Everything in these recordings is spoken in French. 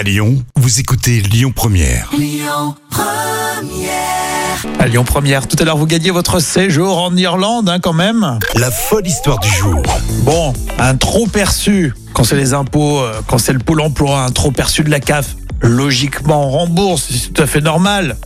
À Lyon, vous écoutez Lyon Première. À Lyon Première, tout à l'heure vous gagnez votre séjour en Irlande hein, quand même. La folle histoire du jour. Bon, un trop perçu, quand c'est les impôts, euh, quand c'est le pôle emploi, un trop perçu de la CAF, logiquement on rembourse, c'est tout à fait normal.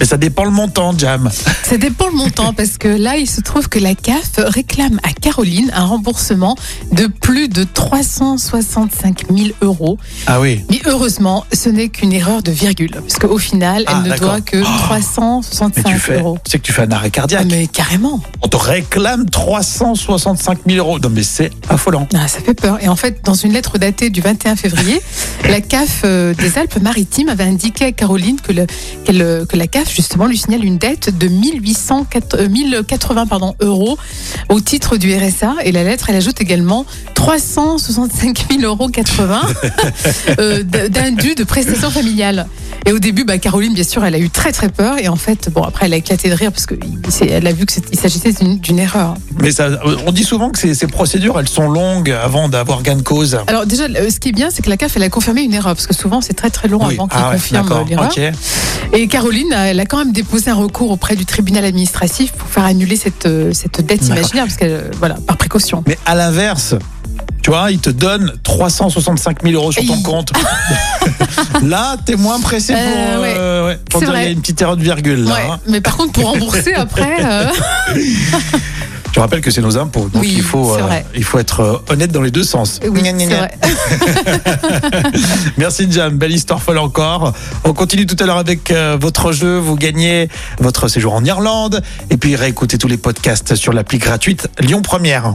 Mais ça dépend le montant, Jam. Ça dépend le montant parce que là, il se trouve que la CAF réclame à Caroline un remboursement de plus de 365 000 euros. Ah oui. Mais heureusement, ce n'est qu'une erreur de virgule parce qu'au final, elle Ah, ne doit que Mais 365 tu fais, euros. tu sais que tu fais un arrêt Ah, cardiaque. mais carrément. On te réclame 365 000 euros. Non mais c'est affolant. Ah, ça fait peur. Et en fait, dans une lettre datée du 21 février, la CAF euh, des Alpes-Maritimes avait indiqué à Caroline que, le, qu'elle, que la CAF, justement, lui signale une dette de 1804 euh, 1080 pardon, euros au titre du RSA. Et la lettre, elle ajoute également 365 000 euros 80 euh, d'un de prestations familiales. Et au début, bah, Caroline, bien sûr, elle a eu très très peur. Et en fait, bon, après, elle a éclaté de rire parce qu'elle a vu qu'il s'agissait d'une, erreur. Mais ça, on dit souvent que ces, ces procédures, elles sont longues avant d'avoir gain de cause. Alors déjà, euh, ce qui est bien, c'est que la CAF, elle a confirmé une erreur, parce que souvent, c'est très très long Oui. avant qu'ils Ah ouais, confirment d'accord. l'erreur. Ok. Et Caroline, elle a quand même déposé un recours auprès du tribunal administratif pour faire annuler cette, euh, cette dette imaginaire, parce qu'elle, euh, voilà, par précaution. Mais à l'inverse, tu vois, ils te donnent 365 000 euros sur ton compte. là, t'es moins pressé pour, Euh, ouais. euh, ouais, pour dire il y a une petite erreur de virgule. Là, Ouais, hein. mais par contre, pour rembourser après, euh, Je rappelle que c'est nos impôts, donc Oui, il, faut, euh, il faut être honnête dans les deux sens. oui, Gna, gna, c'est gna. vrai. Merci Jam, belle histoire folle encore. On continue tout à l'heure avec euh, votre jeu. Vous gagnez votre séjour en Irlande et puis réécoutez tous les podcasts sur l'appli gratuite Lyon Première.